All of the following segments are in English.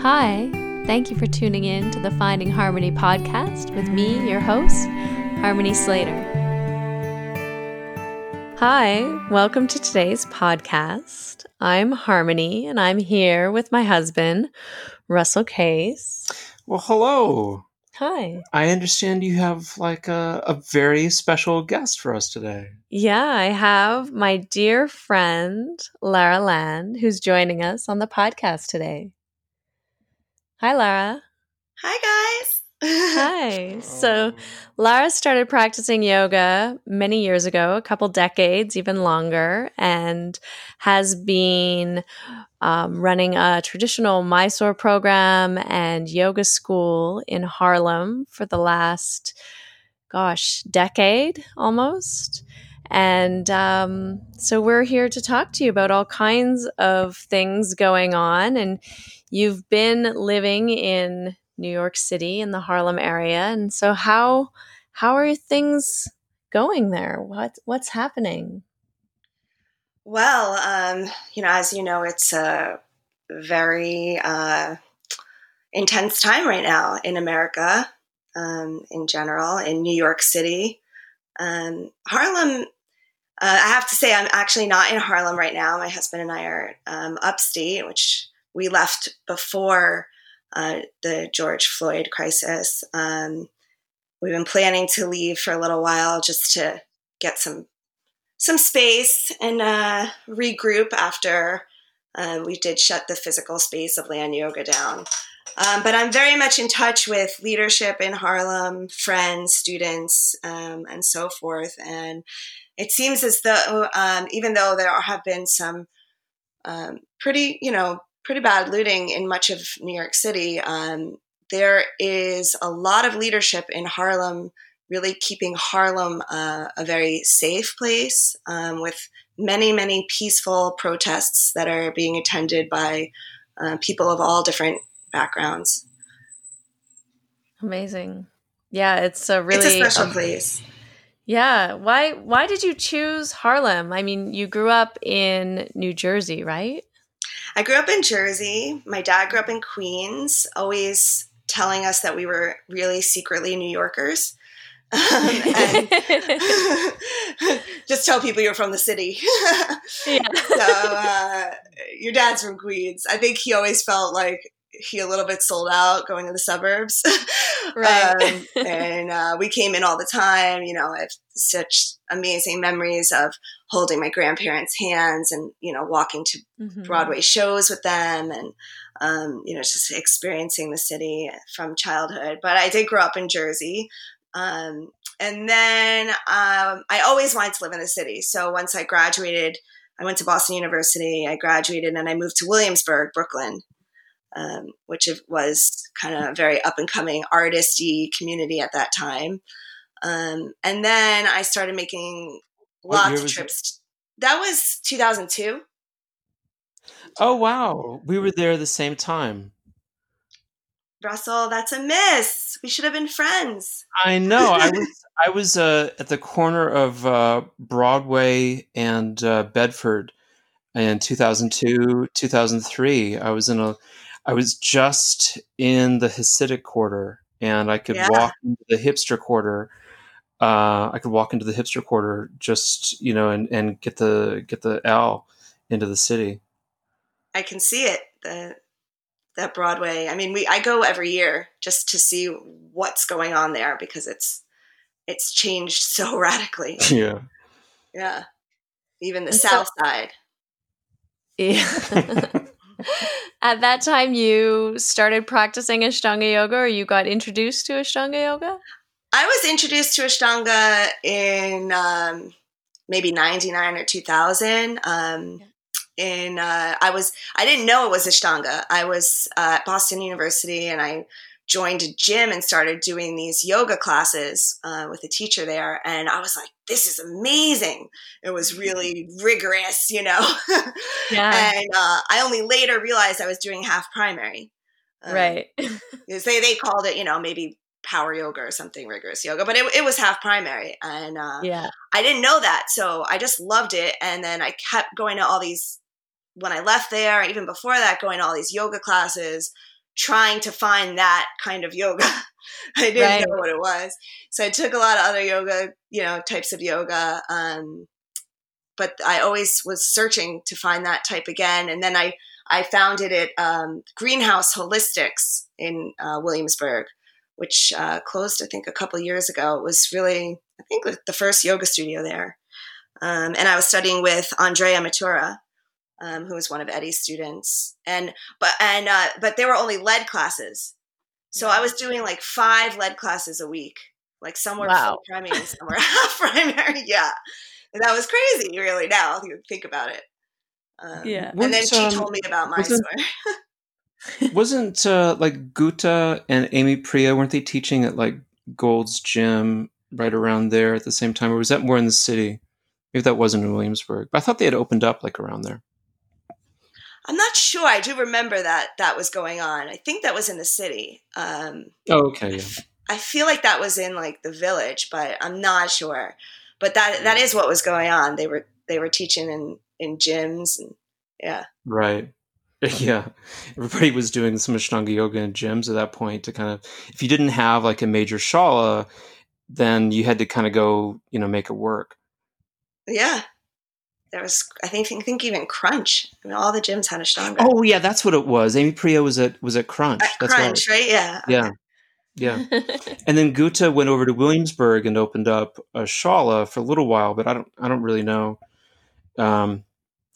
Hi, thank you for tuning in to the Finding Harmony podcast with me, your host, Harmony Slater. Hi, welcome to today's podcast. I'm Harmony and I'm here with my husband, Russell Case. Well, hello. Hi. I understand you have like a, a very special guest for us today. Yeah, I have my dear friend, Lara Land, who's joining us on the podcast today. Hi, Lara. Hi, guys. Hi. So. Lara started practicing yoga many years ago, a couple decades, even longer, and has been um, running a traditional Mysore program and yoga school in Harlem for the last, gosh, decade almost. And um, so we're here to talk to you about all kinds of things going on. And you've been living in New York City in the Harlem area. And so how how are things going there? What what's happening? well, um, you know, as you know, it's a very uh, intense time right now in America, um, in general, in New York City. Um, Harlem, uh, I have to say, I'm actually not in Harlem right now. My husband and I are um, upstate, which we left before uh, the George Floyd crisis. Um, we've been planning to leave for a little while just to get some some space and uh, regroup after um, we did shut the physical space of land yoga down. Um, but I'm very much in touch with leadership in Harlem, friends, students, um, and so forth. And it seems as though, um, even though there have been some um, pretty, you know, pretty bad looting in much of New York City, um, there is a lot of leadership in Harlem really keeping Harlem uh, a very safe place um, with many, many peaceful protests that are being attended by uh, people of all different backgrounds. Amazing. Yeah, it's a really it's a special um, place. Yeah. Why why did you choose Harlem? I mean, you grew up in New Jersey, right? I grew up in Jersey. My dad grew up in Queens, always telling us that we were really secretly New Yorkers. Um, and just tell people you're from the city. yeah. so uh, your dad's from Queens. I think he always felt like he a little bit sold out going to the suburbs. Right. um, and uh, we came in all the time. You know, I have such amazing memories of holding my grandparents' hands and you know walking to Mhm. Broadway shows with them and um, you know just experiencing the city from childhood. But I did grow up in Jersey. Um, and then um, I always wanted to live in the city. So once I graduated, I went to Boston University. I graduated and I moved to Williamsburg, Brooklyn, um, which was kind of a very up and coming artisty community at that time. Um, and then I started making lots of trips. That was 2002. Oh, wow. We were there the same time. Russell, that's a miss. We should have been friends. I know. I was I was uh, at the corner of uh, Broadway and uh, Bedford in 2002, 2003. I was in a I was just in the Hasidic quarter and I could Yeah. walk into the hipster quarter. Uh, I could walk into the hipster quarter just, you know, and, and get the get the L into the city. I can see it. The that Broadway. I mean, we I go every year just to see what's going on there because it's it's changed so radically. Yeah. Yeah. Even the And so- south side. Yeah. At that time, you started practicing Ashtanga yoga, or you got introduced to Ashtanga yoga. I was introduced to Ashtanga in um, maybe 99 or 2000. Um, in uh, I was I didn't know it was Ashtanga. I was uh, at Boston University and I joined a gym and started doing these yoga classes uh, with a teacher there. And I was like, this is amazing. It was really rigorous, you know. Yeah. and uh, I only later realized I was doing half primary. Um, right. they, they called it, you know, maybe power yoga or something rigorous yoga, but it, it was half primary. And uh, yeah. I didn't know that. So I just loved it. And then I kept going to all these, when I left there, even before that, going to all these yoga classes, trying to find that kind of yoga. I didn't right. know what it was. So I took a lot of other yoga, you know, types of yoga. Um, but I always was searching to find that type again. And then I, I found it at um, Greenhouse Holistics in uh, Williamsburg, which uh, closed, I think, a couple years ago. It was really, I think, the first yoga studio there. Um, and I was studying with Andrea Matura, um, who was one of Eddie's students. And but and uh, but they were only lead classes, so I was doing like five lead classes a week, like somewhere wow. primary, somewhere half primary. Yeah, and that was crazy, really. Now you think about it. Um, yeah, and then she um, told me about Mysore. Wasn't, wasn't uh, like Guta and Amy Priya weren't they teaching at like Gold's Gym right around there at the same time, or was that more in the city? Maybe that wasn't in Williamsburg. But I thought they had opened up like around there. I'm not sure. I do remember that that was going on. I think that was in the city. Um, oh, okay. Yeah. I feel like that was in like the village, but I'm not sure. But that that is what was going on. They were they were teaching in in gyms and yeah. Right. Yeah. Everybody was doing some Ashtanga yoga in gyms at that point to kind of if you didn't have like a major shala, then you had to kind of go, you know, make it work. Yeah, there was I think I think even Crunch. I mean, all the gyms had Ashtanga. Oh yeah, that's what it was. Amy Priya was at was at Crunch. At that's Crunch, right. right? Yeah. Yeah. Yeah. and then Guta went over to Williamsburg and opened up a shala for a little while, but I don't I don't really know. Um,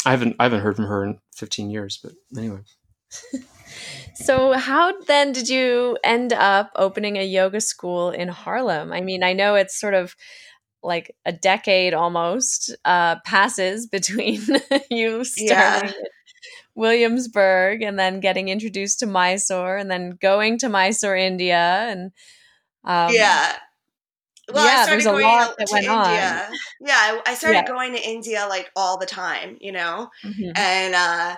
I haven't I haven't heard from her in 15 years, but anyway. so how then did you end up opening a yoga school in Harlem? I mean, I know it's sort of like a decade almost uh, passes between you starting yeah. Williamsburg and then getting introduced to Mysore and then going to Mysore, India, and um, yeah. Well, yeah, I started going to, to India. On. Yeah, I, I started yeah. going to India like all the time, you know, mm-hmm. and uh,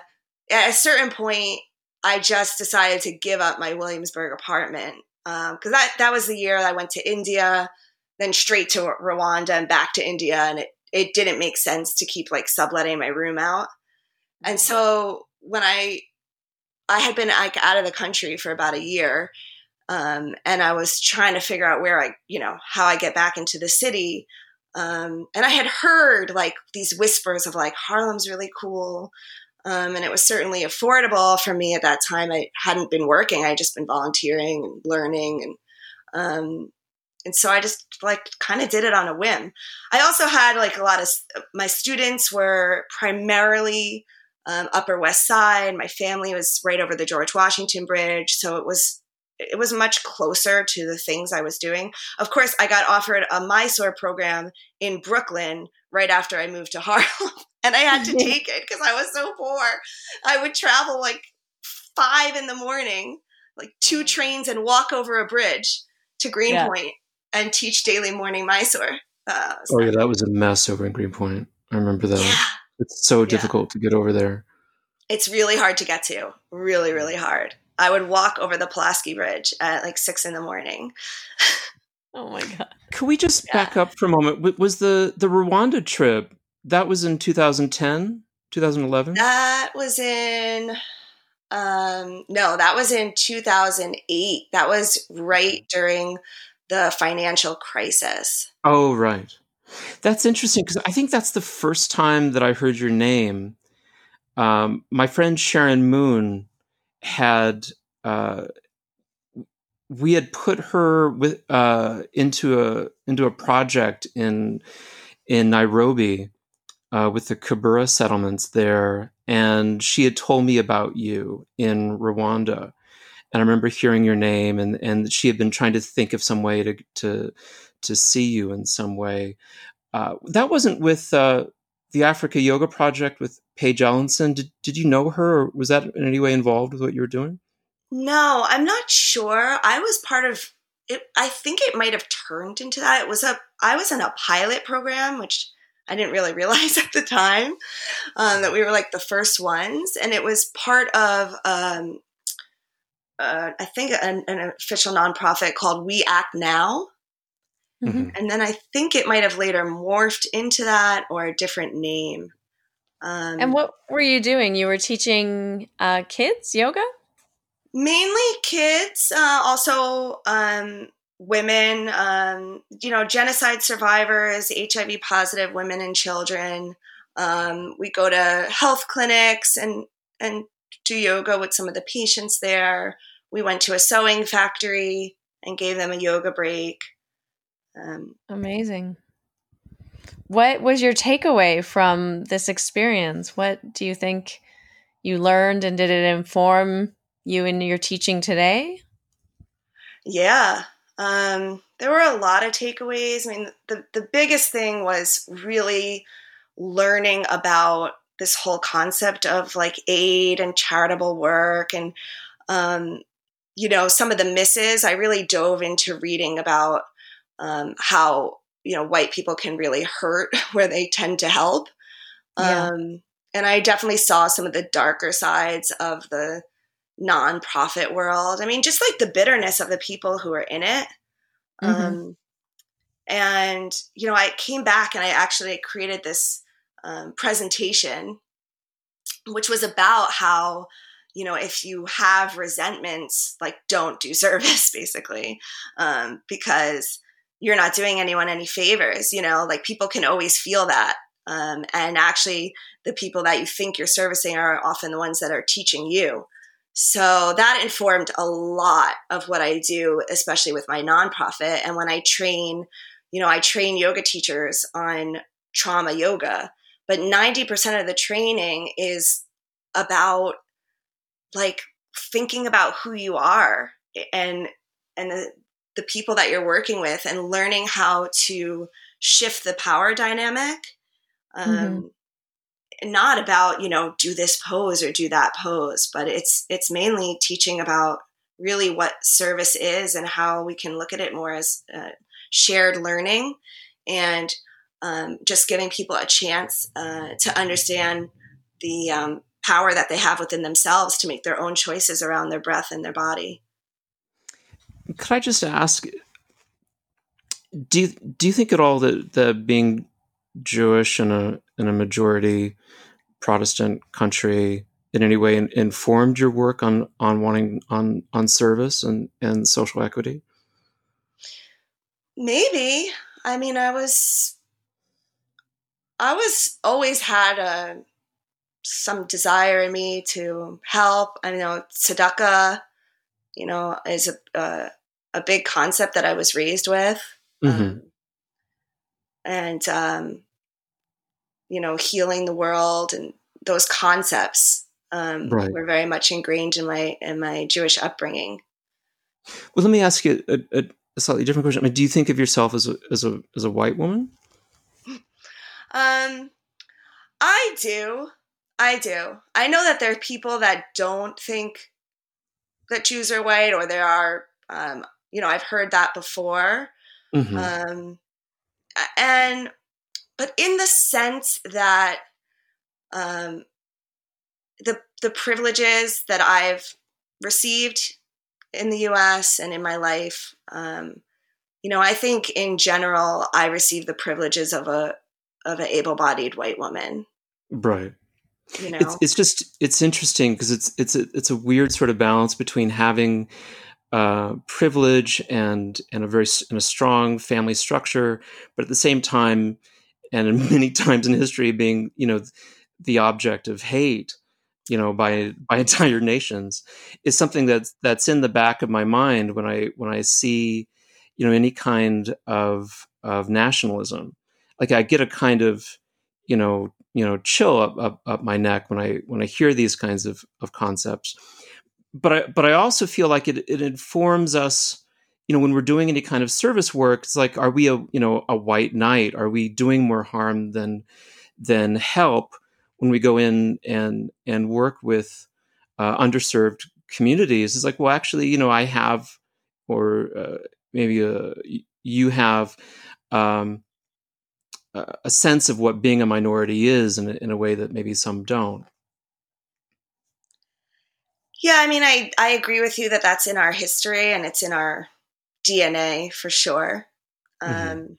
at a certain point, I just decided to give up my Williamsburg apartment because um, that that was the year I went to India then straight to Rwanda and back to India. And it, it didn't make sense to keep like subletting my room out. And so when I, I had been like out of the country for about a year, um, and I was trying to figure out where I, you know, how I get back into the city. Um, and I had heard like these whispers of like Harlem's really cool. Um, and it was certainly affordable for me at that time. I hadn't been working; I had just been volunteering and learning, and um, and so I just like kind of did it on a whim. I also had like a lot of my students were primarily um, Upper West Side. My family was right over the George Washington Bridge, so it was it was much closer to the things I was doing. Of course, I got offered a Mysore program in Brooklyn right after I moved to Harlem, and I had to take it because I was so poor. I would travel like five in the morning, like two mm. trains, and walk over a bridge to Greenpoint. Yeah and teach daily morning Mysore. Uh, oh yeah, that was a mess over in Greenpoint. I remember that. Yeah. It's so difficult yeah. to get over there. It's really hard to get to. Really, really hard. I would walk over the Pulaski Bridge at like six in the morning. oh my god! Could we just yeah. back up for a moment? Was the the Rwanda trip that was in 2010, 2011? That was in um no, that was in 2008. That was right during the financial crisis. Oh, right. That's interesting because I think that's the first time that I heard your name. Um, my friend Sharon Moon had uh, we had put her with uh, into a into a project in in Nairobi uh, with the Kibera settlements there, and she had told me about you in Rwanda and I remember hearing your name, and and she had been trying to think of some way to to to see you in some way. Uh, that wasn't with uh, the Africa Yoga Project with Paige Elenson. Did did you know her, or was that in any way involved with what you were doing? No, I'm not sure. I was part of it. I think it might have turned into that. It was a I was in a pilot program, which I didn't really realize at the time um, that we were like the first ones, and it was part of um, uh, I think an, an, official nonprofit called We Act Now. Mm-hmm. And then I think it might have later morphed into that or a different name. Um, and what were you doing? You were teaching uh, kids yoga? Mainly kids, uh, also um, women, um, you know, genocide survivors, HIV positive women and children. Um, we go to health clinics and and do yoga with some of the patients there. We went to a sewing factory and gave them a yoga break. Um, Amazing. What was your takeaway from this experience? What do you think you learned, and did it inform you in your teaching today? Yeah, um, there were a lot of takeaways. I mean, the, the biggest thing was really learning about this whole concept of like aid and charitable work and um, you know some of the misses i really dove into reading about um, how you know white people can really hurt where they tend to help yeah. um, and i definitely saw some of the darker sides of the nonprofit world i mean just like the bitterness of the people who are in it mm-hmm. Um, and you know i came back and i actually created this um, presentation, which was about how you know if you have resentments, like don't do service, basically, um, because you're not doing anyone any favors. You know, like people can always feel that. Um, and actually, the people that you think you're servicing are often the ones that are teaching you. So that informed a lot of what I do, especially with my nonprofit. And when I train, you know, I train yoga teachers on trauma yoga but 90% of the training is about like thinking about who you are and and the, the people that you're working with and learning how to shift the power dynamic um, mm-hmm. not about you know do this pose or do that pose but it's it's mainly teaching about really what service is and how we can look at it more as uh, shared learning and um, just giving people a chance uh, to understand the um, power that they have within themselves to make their own choices around their breath and their body. Could I just ask? Do you, do you think at all that that being Jewish in a in a majority Protestant country in any way in, informed your work on on wanting on on service and and social equity? Maybe. I mean, I was I was always had a some desire in me to help. I know tzedakah, you know, is a a, a big concept that I was raised with, mm-hmm. um, and um, you know, healing the world and those concepts um, right. were very much ingrained in my in my Jewish upbringing. Well, let me ask you a, a, a slightly different question. I mean, do you think of yourself as a as a as a white woman? Um, I do. I do. I know that there are people that don't think that Jews are white, or there are, um, you know, I've heard that before. Mm-hmm. Um, and, but in the sense that um, the the privileges that I've received in the U.S. and in my life, um, you know, I think in general I receive the privileges of a of an able-bodied white woman. Right. You know? It's it's just it's interesting because it's it's a it's a weird sort of balance between having uh, privilege and and a very and a strong family structure, but at the same time, and many times in history, being you know the object of hate, you know by by entire nations, is something that's that's in the back of my mind when I when I see you know any kind of of nationalism like I get a kind of you know you know chill up, up up my neck when I when I hear these kinds of of concepts. But I but I also feel like it it informs us you know when we're doing any kind of service work it's like are we a you know a white knight are we doing more harm than than help when we go in and and work with uh, underserved communities it's like well actually you know i have or uh, maybe uh, you have um, a sense of what being a minority is in a, in a way that maybe some don't. Yeah, I mean, I, I agree with you that that's in our history and it's in our DNA for sure. Mm-hmm. Um,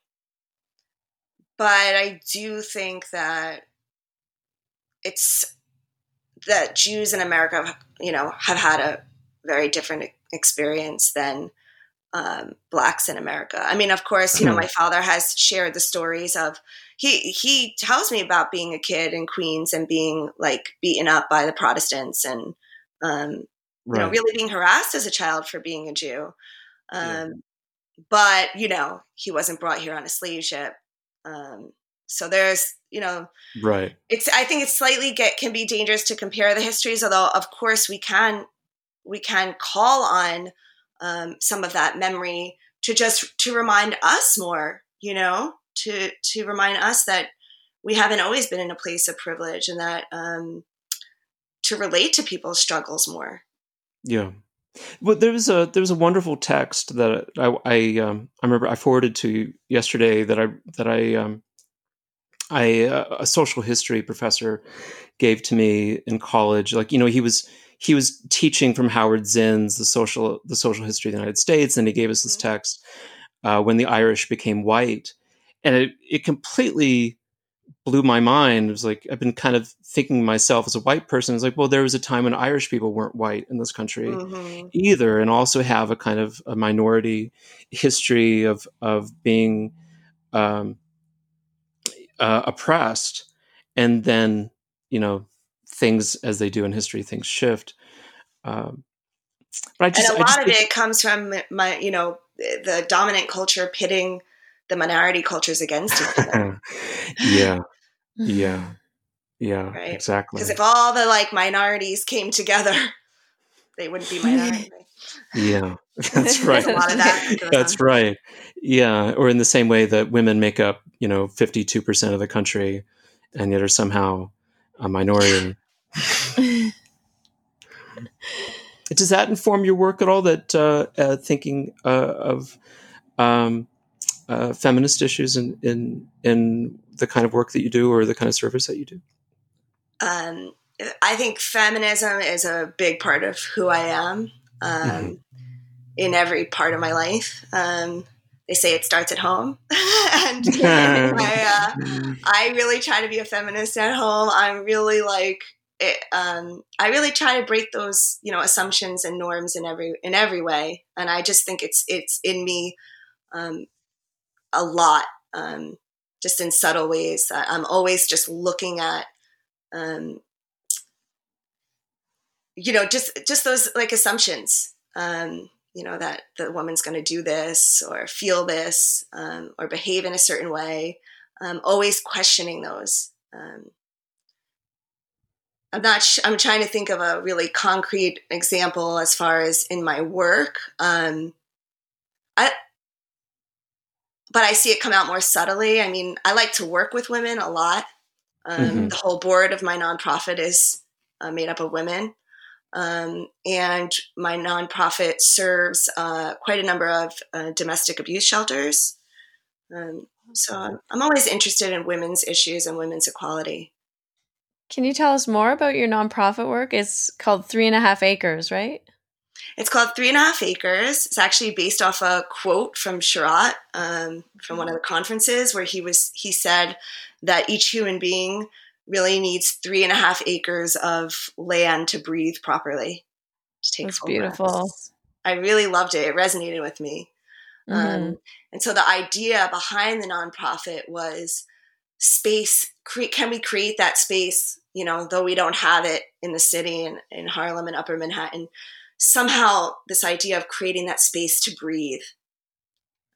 but I do think that it's that Jews in America, you know, have had a very different experience than um, blacks in America. I mean, of course, you know, hmm. my father has shared the stories of he he tells me about being a kid in Queens and being like beaten up by the Protestants and um, right. you know really being harassed as a child for being a Jew. Um, yeah. But you know, he wasn't brought here on a slave ship. Um, so there's you know right it's i think it's slightly get can be dangerous to compare the histories although of course we can we can call on um, some of that memory to just to remind us more you know to to remind us that we haven't always been in a place of privilege and that um, to relate to people's struggles more yeah well, there was a there was a wonderful text that I I, um, I remember I forwarded to you yesterday that I that I um, I uh, a social history professor gave to me in college. Like you know, he was he was teaching from Howard Zinn's the social the social history of the United States, and he gave us this mm-hmm. text uh, when the Irish became white, and it it completely blew my mind. It was like I've been kind of thinking myself as a white person. It's like, well, there was a time when Irish people weren't white in this country mm-hmm. either, and also have a kind of a minority history of of being um, uh, oppressed, and then you know things as they do in history, things shift. Um, but I just, and a lot just, of it comes from my, you know, the dominant culture pitting the minority cultures against each other. yeah, yeah, yeah, right? exactly. Because if all the like minorities came together, they wouldn't be minority. yeah, that's right. a lot of that that's on. right. Yeah, or in the same way that women make up, you know, fifty-two percent of the country, and yet are somehow a minority. Does that inform your work at all? That uh, uh, thinking uh, of um, uh, feminist issues in, in in the kind of work that you do, or the kind of service that you do? Um, I think feminism is a big part of who I am um, mm-hmm. in every part of my life. Um, they say it starts at home, and I, uh, I really try to be a feminist at home. I'm really like it, um, I really try to break those you know assumptions and norms in every in every way, and I just think it's it's in me um, a lot, um, just in subtle ways. I'm always just looking at um, you know just just those like assumptions um, you know that the woman's going to do this or feel this um, or behave in a certain way um, always questioning those um, i'm not sh- i'm trying to think of a really concrete example as far as in my work um, i but i see it come out more subtly i mean i like to work with women a lot um, mm-hmm. the whole board of my nonprofit is uh, made up of women um, and my nonprofit serves uh, quite a number of uh, domestic abuse shelters. Um, so I'm, I'm always interested in women's issues and women's equality. Can you tell us more about your nonprofit work? It's called Three and a Half Acres, right? It's called Three and a Half Acres. It's actually based off a quote from Sharath um, from one of the conferences where he was he said that each human being really needs three and a half acres of land to breathe properly. To take That's beautiful. Breaths. I really loved it. It resonated with me. Mm-hmm. Um, and so the idea behind the nonprofit was space. Create, can we create that space? You know, though we don't have it in the city and in Harlem and Upper Manhattan, somehow this idea of creating that space to breathe.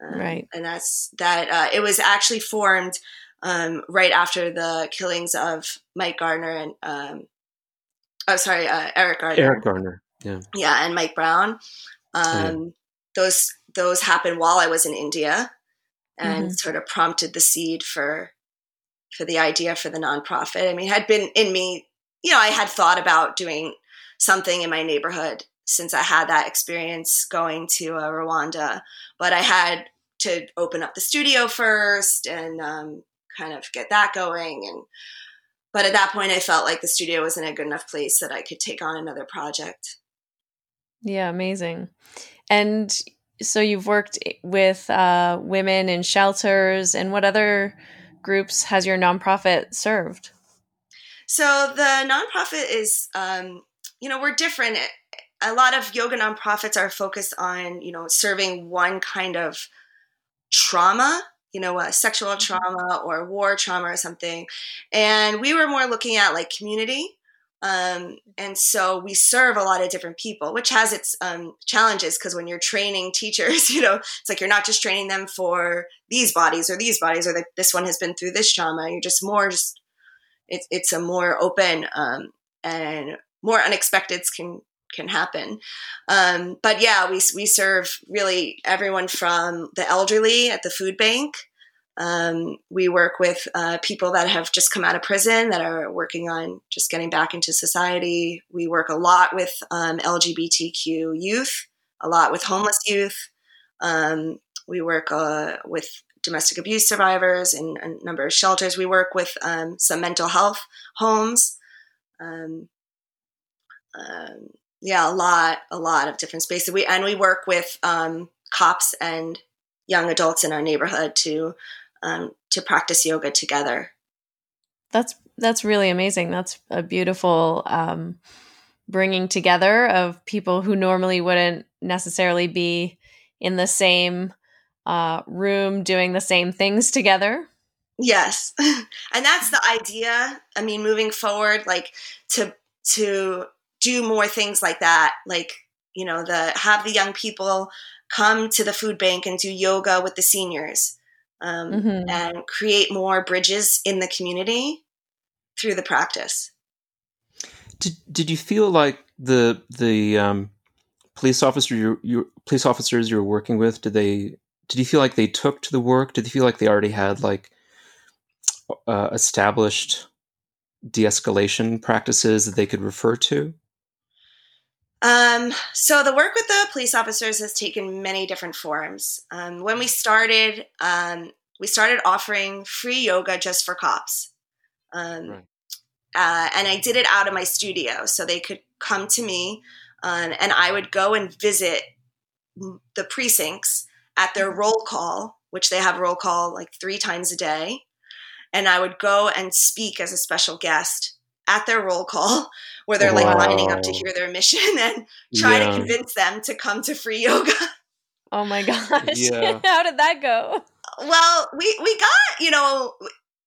Um, right. And that's that. Uh, it was actually formed um, right after the killings of Mike Gardner and um, oh sorry uh, Eric Garner. Eric Garner, yeah, yeah, and Mike Brown. Um, yeah. Those those happened while I was in India, and mm-hmm. sort of prompted the seed for for the idea for the nonprofit. I mean, had been in me, you know, I had thought about doing something in my neighborhood since I had that experience going to uh, Rwanda, but I had to open up the studio first and um, kind of get that going and but at that point i felt like the studio was in a good enough place that i could take on another project yeah amazing and so you've worked with uh, women in shelters and what other groups has your nonprofit served? So the nonprofit is um, you know we're different. A lot of yoga nonprofits are focused on you know serving one kind of trauma you know a sexual mm-hmm. trauma or war trauma or something. And we were more looking at like community um, and so we serve a lot of different people which has its um, challenges because when you're training teachers you know it's like you're not just training them for these bodies or these bodies or that this one has been through this trauma you're just more just it's, it's a more open um, and more unexpected can can happen. Um, but yeah, we we serve really everyone from the elderly at the food bank. Um, we work with uh, people that have just come out of prison that are working on just getting back into society. We work a lot with um, LGBTQ youth, a lot with homeless youth. Um, we work uh, with domestic abuse survivors in a number of shelters. We work with um, some mental health homes. Um, um, yeah, a lot, a lot of different spaces. We and we work with cops and young adults in our neighborhood to um, to practice yoga together. That's that's really amazing. That's a beautiful um, bringing together of people who normally wouldn't necessarily be in the same uh, room doing the same things together. Yes, and that's the idea. I mean, moving forward, like to to do more things like that like you know the have the young people come to the food bank and do yoga with the seniors um, mm-hmm. and create more bridges in the community through the practice. Did, did you feel like the the um, police officer you your police officers you were working with did they did you feel like they took to the work? Did you feel like they already had like uh, established de-escalation practices that they could refer to um, so the work with the police officers has taken many different forms. Um, when we started, um, we started offering free yoga just for cops. Um, right. uh, and I did it out of my studio so they could come to me um, and I would go and visit the precincts at their roll call, which they have roll call like three times a day. And I would go and speak as a special guest at their roll call where they're wow. like lining up to hear their mission and try yeah. to convince them to come to free yoga. Oh my gosh. Yeah. How did that go? Well, we we got, you know,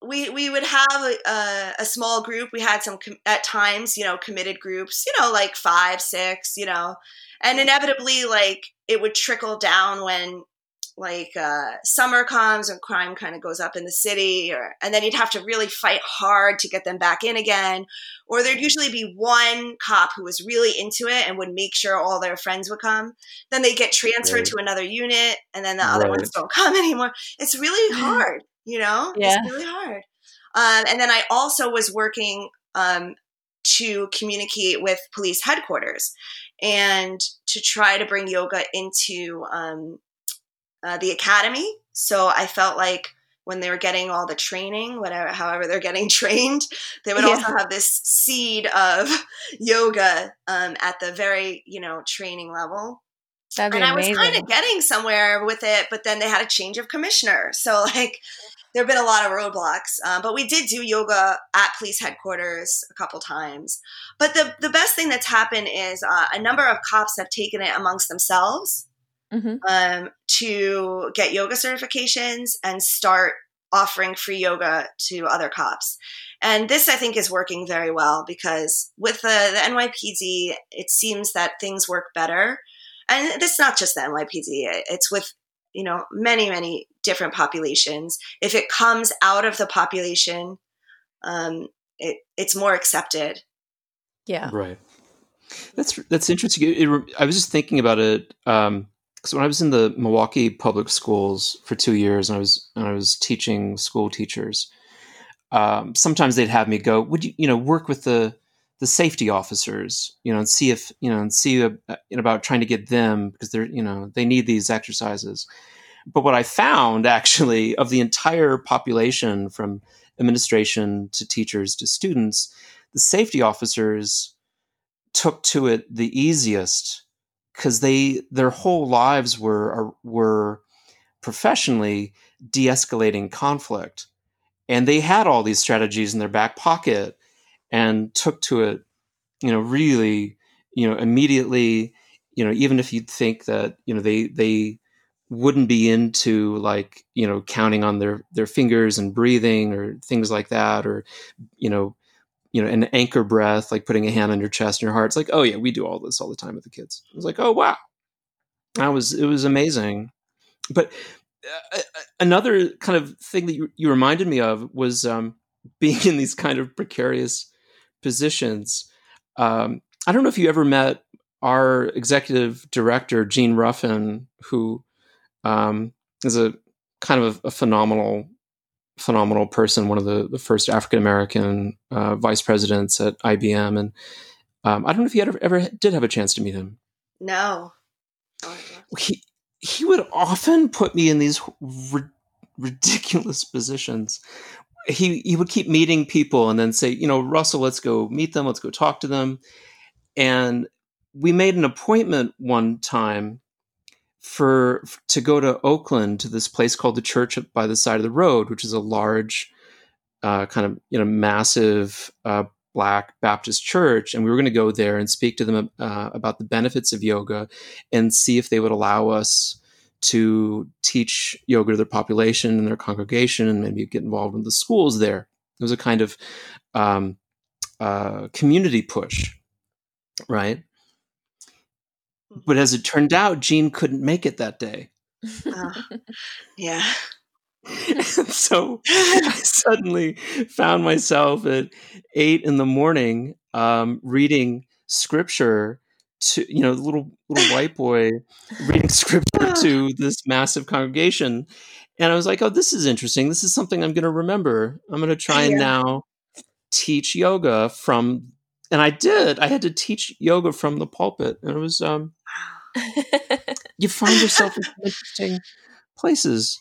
we we would have a, a small group. We had some com- at times, you know, committed groups, you know, like 5, 6, you know. And inevitably like it would trickle down when like uh, summer comes and crime kind of goes up in the city or and then you'd have to really fight hard to get them back in again or there'd usually be one cop who was really into it and would make sure all their friends would come then they get transferred right. to another unit and then the other right. ones don't come anymore it's really hard you know yeah. it's really hard um, and then i also was working um, to communicate with police headquarters and to try to bring yoga into um, uh, the academy. So I felt like when they were getting all the training, whatever, however they're getting trained, they would yeah. also have this seed of yoga um, at the very, you know, training level. and I was kind of getting somewhere with it, but then they had a change of commissioner. So like, there have been a lot of roadblocks, um, but we did do yoga at police headquarters a couple times. But the the best thing that's happened is uh, a number of cops have taken it amongst themselves mm-hmm. um, to get yoga certifications and start offering free yoga to other cops. And this, I think, is working very well because with the, the NYPD, it seems that things work better. And it's not just the NYPD, it's with you know many many different populations if it comes out of the population um, it, it's more accepted yeah right that's that's interesting it, it, i was just thinking about it um, because when I was in the Milwaukee public schools for two years, and I was and I was teaching school teachers, um, sometimes they'd have me go, "Would you, you know, work with the the safety officers, you know, and see if you know, and see uh, about trying to get them because they're, you know, they need these exercises." But what I found actually of the entire population, from administration to teachers to students, the safety officers took to it the easiest because they their whole lives were uh, were professionally de-escalating conflict. And they had all these strategies in their back pocket and took to it you know really you know, immediately, you know, even if you'd think that, you know, they, they wouldn't be into like, you know, counting on their, their fingers and breathing or things like that, or, you know, you know, an anchor breath, like putting a hand on your chest and your heart. It's like, oh yeah, we do all this all the time with the kids. I was like, oh wow, that was it was amazing. But uh, uh another kind of thing that you, you reminded me of was um, being in these kind of precarious positions. Um, I don't know if you ever met our executive director, Gene Ruffin, who um, is a kind of a, a, phenomenal, phenomenal person, one of the, the first African American uh, vice presidents at IBM. And um, I don't know if you ever, ever did have a chance to meet him. No. Oh, he, he would often put me in these ri- ridiculous positions he he would keep meeting people and then say, you know, Russell, let's go meet them, let's go talk to them. And we made an appointment one time for to go to Oakland to this place called the Church by the Side of the Road, which is a large, uh, kind of you know massive uh, Black Baptist church, and we were going to go there and speak to them uh, about the benefits of yoga, and see if they would allow us to teach yoga to their population and their congregation and maybe get involved in the schools there. It was a kind of um, uh, community push, right? But as it turned out, Gene couldn't make it that day. Uh, yeah. so I suddenly found myself at eight in the morning um, reading scripture to you know the little little white boy reading scripture to this massive congregation. And i was like oh this is interesting. This is something i'm going to remember. I'm going to try and now teach yoga from and i did i had to teach yoga from the pulpit and it was um you find yourself in interesting places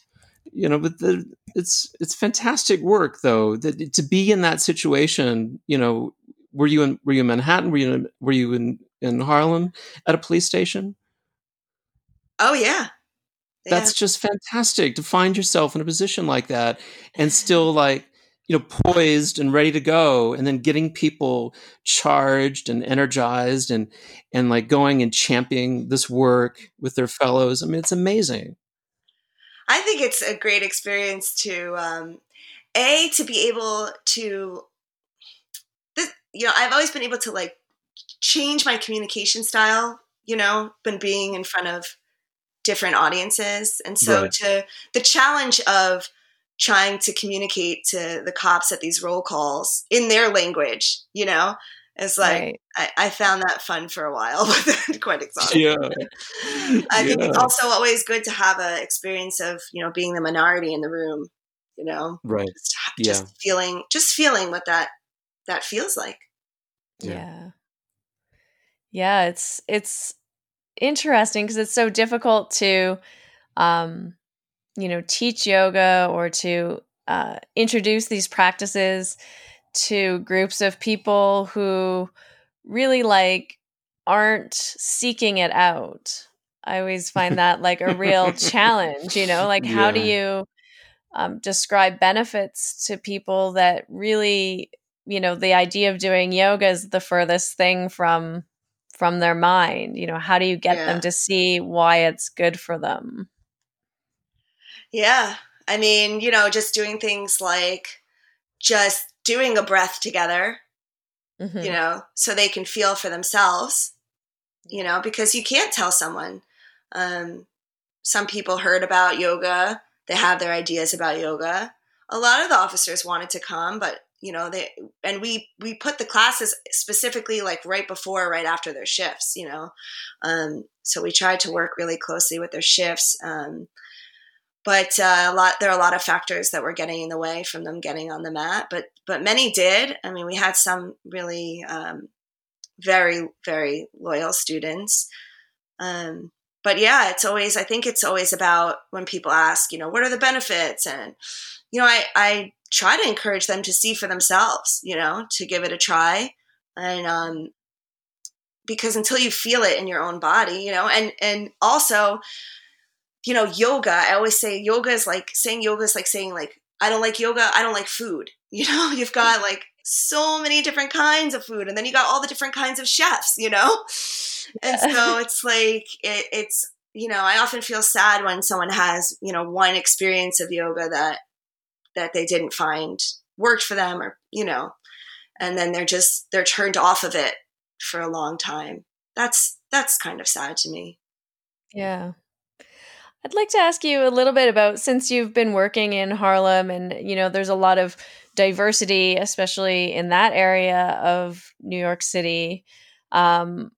you know but the, it's it's fantastic work though that to be in that situation you know were you in were you in manhattan were you in, were you in in Harlem at a police station? Oh yeah. yeah. That's just fantastic to find yourself in a position like that and still like you know poised and ready to go and then getting people charged and energized and and like going and championing this work with their fellows i mean it's amazing i think it's a great experience to um a to be able to this you know i've always been able to like change my communication style, you know, been being in front of different audiences. And so right. to the challenge of trying to communicate to the cops at these roll calls in their language, you know, it's like right. I, I, found that fun for a while, but quite exhausting. Yeah. I yeah. think it's also always good to have an experience of, you know, being the minority in the room, you know. Right. Just, just yeah. feeling just feeling what that that feels like. yeah. yeah. Yeah, it's it's interesting because it's so difficult to um you know teach yoga or to uh, introduce these practices to groups of people who really like aren't seeking it out. I always find that like a real challenge you know like how do you um, describe benefits to people that really you know the idea of doing yoga is the furthest thing from from their mind? You know how do you get yeah. them to see why it's good for them yeah. I mean you know just doing things like just doing a breath together mm-hmm. you know so they can feel for themselves you know because you can't tell someone. Um, some people heard about yoga. They have their ideas about yoga. A lot of the officers wanted to come but you know they and we we put the classes specifically like right before right after their shifts you know. Um, so we tried to work really closely with their shifts. Um, but uh, a lot there are a lot of factors that were getting in the way from them getting on the mat but but many did. I mean we had some really um, very very loyal students. Um, but yeah it's always i think it's always about when people ask you know what are the benefits? And you know i i try to encourage them to see for themselves, you know, to give it a try. And um, because until you feel it in your own body, you know, and and also, you know, yoga. I always say yoga is like saying yoga is like saying like I don't like yoga. I don't like food. You know, you've got mm-hmm. like so many different kinds of food, and then you got all the different kinds of chefs, you know. And so it's like it, it's you know I often feel sad when someone has you know one experience of yoga that that they didn't find worked for them, or you know, and then they're just they're turned off of it for a long time. That's that's kind of sad to me. Yeah. I'd like to ask you a little bit about since you've been working in Harlem and you know there's a lot of diversity especially in that area of New York City um,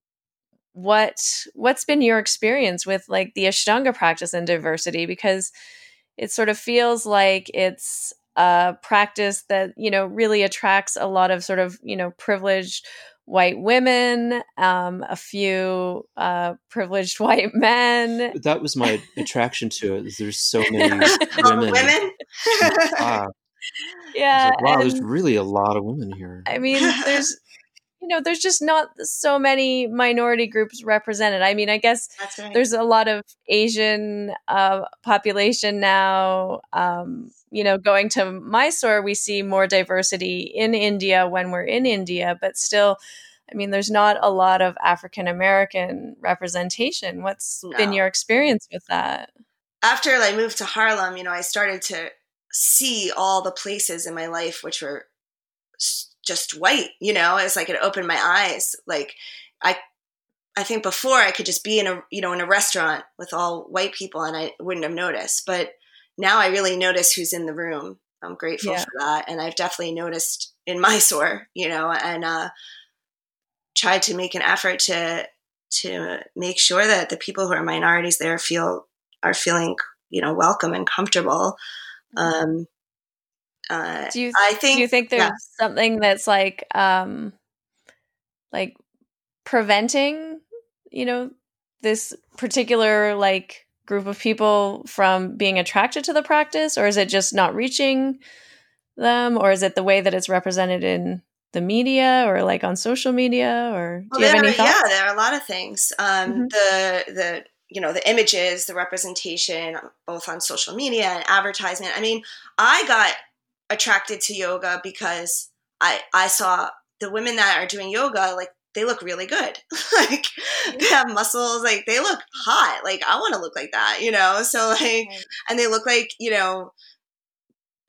what what's been your experience with like the Ashtanga practice and diversity? Because it sort of feels like it's a practice that you know really attracts a lot of sort of you know privileged white women, um, a few uh, privileged white men. That was my attraction to it. There's so many women. women? yeah. Like, wow, there's really a lot of women here. I mean, there's you know, there's just not so many minority groups represented. I mean, I guess right. there's a lot of Asian uh, population now. Um, you know, going to Mysore, we see more diversity in India when we're in India, but still, I mean, there's not a lot of African American representation. What's no. been your experience with that? After I moved to Harlem, you know, I started to see all the places in my life which were just white, you know, it's like it opened my eyes. Like I I think before I could just be in a you know in a restaurant with all white people and I wouldn't have noticed. But now I really notice who's in the room. I'm grateful yeah. for that. And I've definitely noticed in Mysore, you know, and uh tried to make an effort to to make sure that the people who are minorities there feel are feeling, you know, welcome and comfortable. Mm-hmm. Um uh, do you I think do you think there's yeah. something that's like um like preventing you know this particular like group of people from being attracted to the practice or is it just not reaching them or is it the way that it's represented in the media or like on social media or do well, you have any thoughts? yeah there are a lot of things um, mm-hmm. the the you know the images the representation both on social media and advertisement i mean i got attracted to yoga because I I saw the women that are doing yoga like they look really good. like they have muscles, like they look hot. Like I want to look like that, you know? So like and they look like, you know,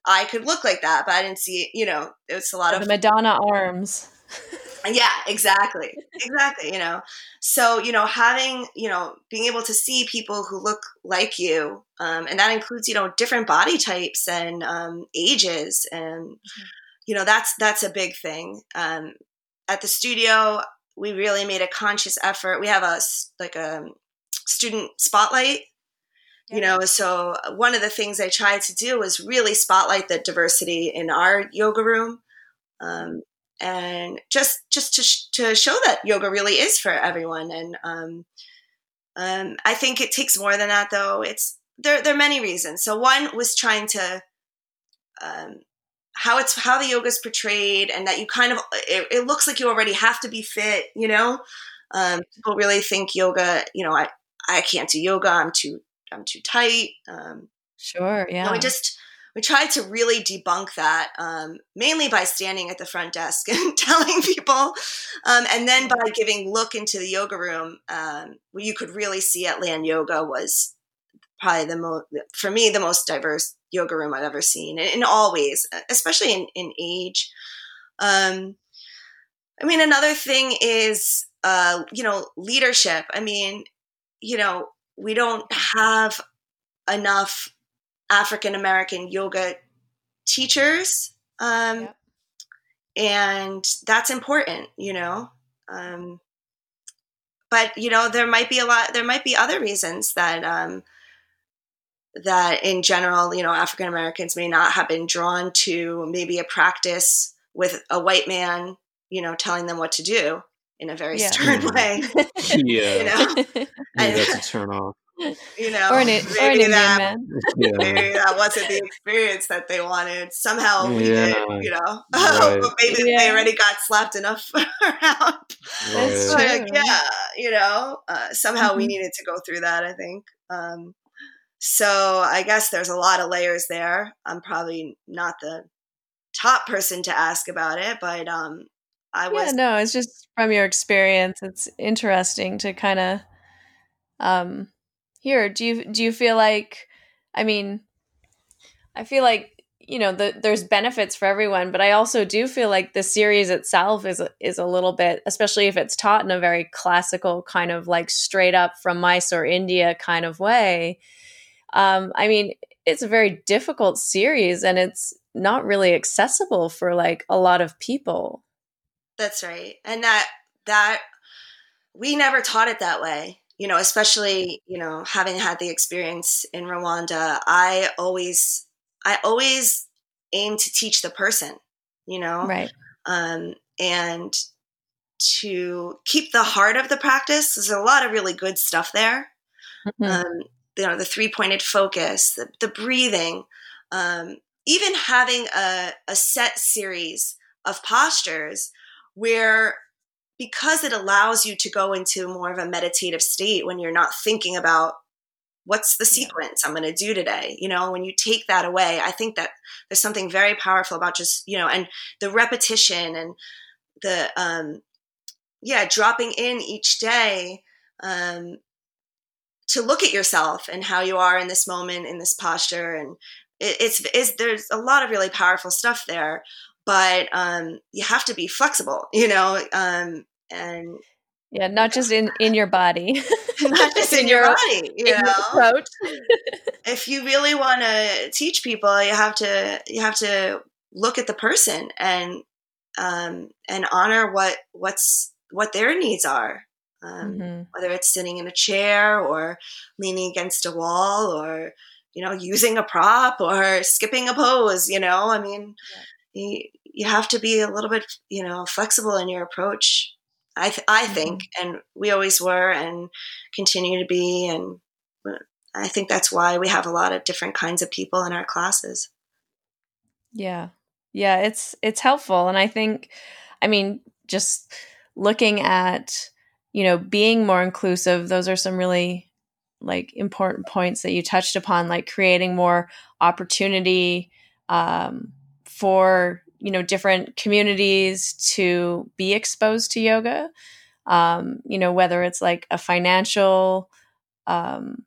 I could look like that, but I didn't see, you know, it's a lot the of Madonna arms. yeah, exactly. Exactly, you know. So, you know, having, you know, being able to see people who look like you, um, and that includes, you know, different body types and um, ages and mm-hmm. you know, that's that's a big thing. Um, at the studio, we really made a conscious effort. We have a like a student spotlight you know so one of the things i tried to do was really spotlight the diversity in our yoga room um, and just just to, sh- to show that yoga really is for everyone. And um, um, i think it takes more than that though. It's there, there are many reasons. So one was trying to um, how it's how the yoga is portrayed and that you kind of it, it, looks like you already have to be fit you know? Um, people really think yoga you know i i can't do yoga. I'm too i'm too tight. Um, sure yeah we just we tried to really debunk that um, mainly by standing at the front desk and telling people um, and then by giving look into the yoga room um, you could really see at land yoga was probably the most for me the most diverse yoga room i've ever seen in, in all ways especially in, in age. Um, i mean another thing is uh, you know leadership. I mean you know we don't have enough African American yoga teachers. Um, yep. And that's important, you know. Um, but you know, there might be a lot. There might be other reasons that um, that, in general, you know, African Americans may not have been drawn to maybe a practice with a white man, you know, telling them what to do in a very yeah. stern way. yeah, you know, Maybe that's a turn off you know, or an, maybe or an that, man. Yeah. Maybe that wasn't the experience that they wanted. Somehow we yeah. did, you know. Right. but maybe yeah. they already got slapped enough around. That's like, yeah, you know. Uh, somehow mm-hmm. we needed to go through that. I think. Um, so I guess there's a lot of layers there. I'm probably not the top person to ask about it, but um, I was. Yeah, no, it's just from your experience. It's interesting to kind of um, hear. Do you do you feel like? I mean, I feel like you know the, there's benefits for everyone but i also do feel like the series itself is is a little bit especially if it's taught in a very classical kind of like straight up from mysore india kind of way um, i mean it's a very difficult series and it's not really accessible for like a lot of people that's right and that that we never taught it that way you know especially you know having had the experience in rwanda i always I always aim to teach the person, you know? Right. Um, and to keep the heart of the practice, there's a lot of really good stuff there. Mm-hmm. Um, you know, the three pointed focus, the, the breathing, um, even having a, a set series of postures where because it allows you to go into more of a meditative state when you're not thinking about what's the sequence i'm going to do today? You know when you take that away i think that there's something very powerful about just you know and the repetition and the um yeah dropping in each day um to look at yourself and how you are in this moment in this posture and it, it's is there's a lot of really powerful stuff there but um you have to be flexible you know um and yeah, not just in in your body, not just in, in your, body. You know, approach. if you really want to teach people, you have to you have to look at the person and um, and honor what what's what their needs are. Um, mm-hmm. Whether it's sitting in a chair or leaning against a wall or you know using a prop or skipping a pose. You know, I mean, yeah. you you have to be a little bit you know flexible in your approach I th- I think, mm-hmm. and we always were, and continue to be, and I think that's why we have a lot of different kinds of people in our classes. Yeah, yeah, it's it's helpful, and I think, I mean, just looking at you know being more inclusive, those are some really like important points that you touched upon, like creating more opportunity um, for you know different communities to be exposed to yoga. Um, you know whether it's like a financial um,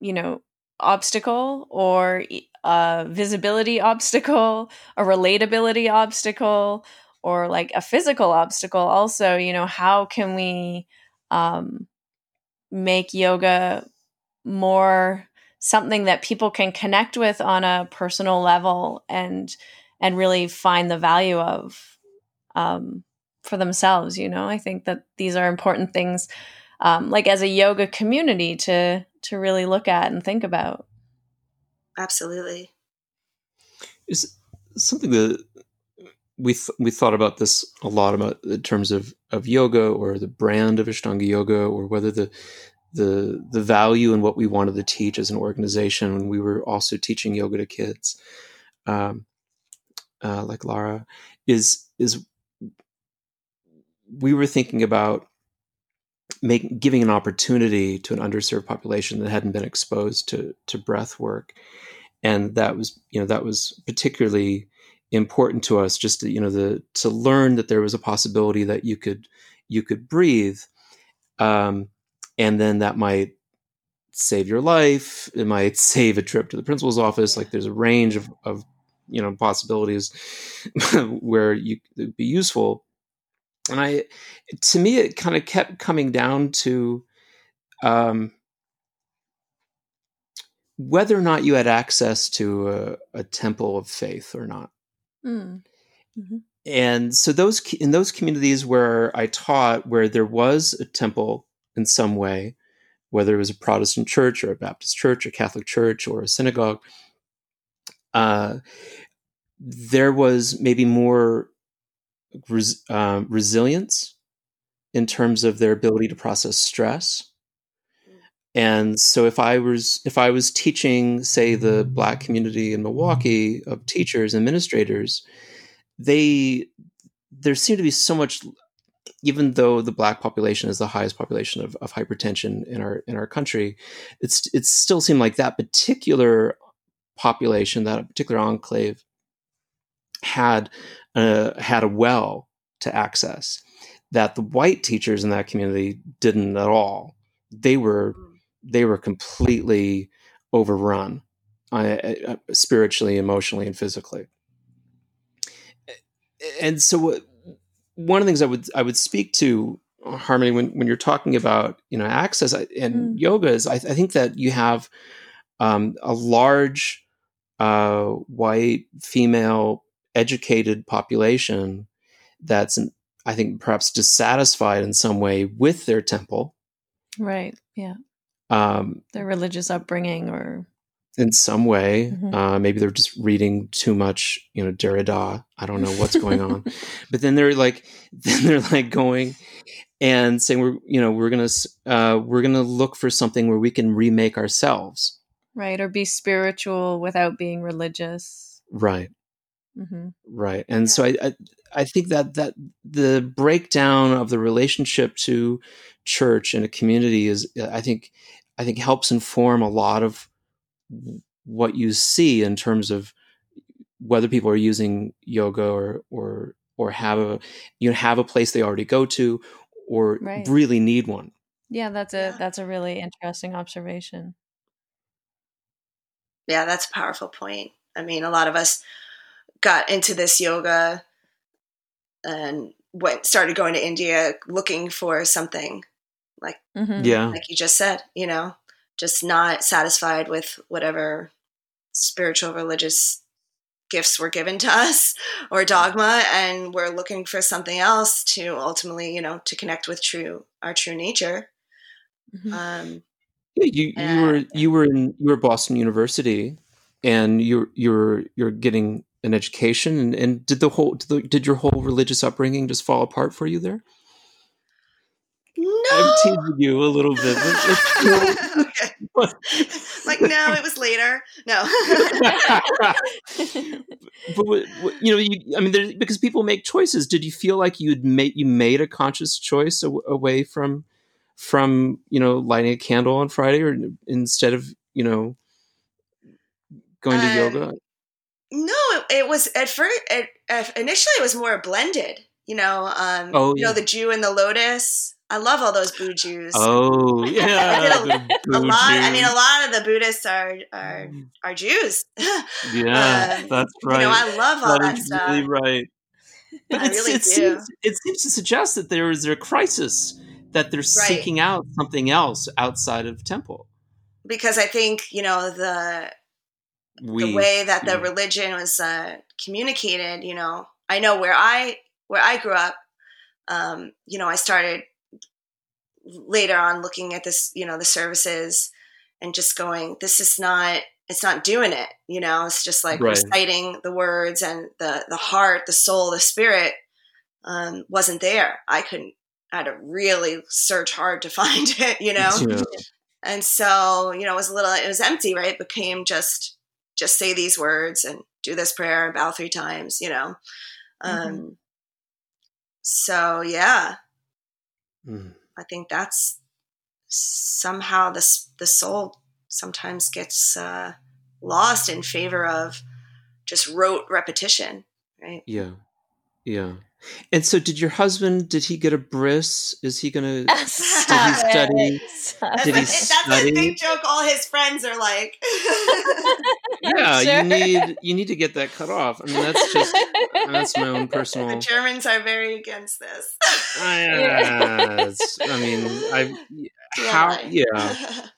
you know obstacle or a visibility obstacle a relatability obstacle or like a physical obstacle. Also you know how can we um, make yoga more something that people can connect with on a personal level and and really find the value of um, for themselves. You know, I think that these are important things, um, like as a yoga community, to to really look at and think about. Absolutely. Is something that we th- we thought about this a lot about in terms of of yoga or the brand of Ashtanga yoga or whether the the the value and what we wanted to teach as an organization when we were also teaching yoga to kids. Um, uh, like Lara, is is we were thinking about making giving an opportunity to an underserved population that hadn't been exposed to to breath work, and that was you know that was particularly important to us just to, you know the to learn that there was a possibility that you could you could breathe um, and then that might save your life. It might save a trip to the principal's office. Like there's a range of, of you know possibilities where you would be useful and i to me it kind of kept coming down to um, whether or not you had access to a, a temple of faith or not mm. mm-hmm. and so those in those communities where i taught where there was a temple in some way whether it was a protestant church or a baptist church or catholic church or a synagogue uh, there was maybe more res, uh, resilience in terms of their ability to process stress. And so if I was if I was teaching, say, the black community in Milwaukee of teachers administrators, they there seemed to be so much even though the black population is the highest population of, of hypertension in our in our country, it's it still seemed like that particular population, that a particular enclave, had uh, had a well to access that the white teachers in that community didn't at all. They were they were completely overrun uh, uh, spiritually, emotionally, and physically. And so, one of the things I would I would speak to Harmony when when you're talking about you know access and mm. yoga is I, I, think that you have um, a large uh, white female educated population that's I think perhaps dissatisfied in some way with their temple. Right. Yeah. Um, their religious upbringing or in some way. Mm-hmm. Uh, maybe they're just reading too much, you know, Derrida. I don't know what's going on. but then they're like, then they're like going and saying we're, you know, we're gonna, uh, we're gonna look for something where we can remake ourselves, right, or be spiritual without being religious, right, mm-hmm. right. And yeah. so I, I, I think that that the breakdown of the relationship to church and a community is, I think, I think helps inform a lot of what you see in terms of whether people are using yoga or or or have a you know have a place they already go to or right. really need one. Yeah, that's a that's a really interesting observation. Yeah, that's a powerful point. I mean, a lot of us got into this yoga and went started going to India looking for something like mm-hmm. yeah, like you just said, you know, just not satisfied with whatever spiritual religious gifts were given to us or dogma and we're looking for something else to ultimately you know to connect with true our true nature mm-hmm. um yeah, you you were you were in you were boston university and you're you're you're getting an education and, and did the whole did, the, did your whole religious upbringing just fall apart for you there no. I'm teasing you a little bit. okay. like no, it was later. No. but you know, you, I mean, because people make choices. Did you feel like you'd made you made a conscious choice away from from you know lighting a candle on Friday, or instead of you know going to um, yoga? No, it, it, was at first. It, initially, it was more blended. You know, um, oh, you know the Jew and the lotus. I love all those Boo Jews. Oh yeah, a, a, lot. I mean, a lot of the Buddhists are are are Jews. yeah, um, that's right. You know, I love all that, that stuff. Really right. But I really it do. Seems, it seems to suggest that there is a crisis that they're right. seeking out something else outside of temple. Because I think you know the we, the way that the religion was uh, communicated. You know, I know where I where I grew up. Um, you know, I started later on looking at this, you know, the services and just going, this is not, it's not doing it. You know, it's just like right. reciting the words and the, the heart, the soul, the spirit um, wasn't there. I couldn't, I had to really search hard to find it, you know? Yeah. And so, you know, it was a little, it was empty, right? It became just, just say these words and do this prayer and bow three times, you know? Mm-hmm. Um, so yeah. Mm. I think that's somehow the the soul sometimes gets uh, lost in favor of just rote repetition, right? Yeah, yeah. And so, did your husband? Did he get a bris? Is he gonna? did he study? Did he that's study? a big joke. All his friends are like, "Yeah, sure. you need you need to get that cut off." I mean, that's just that's my own personal. The Germans are very against this. uh, I mean, I how yeah.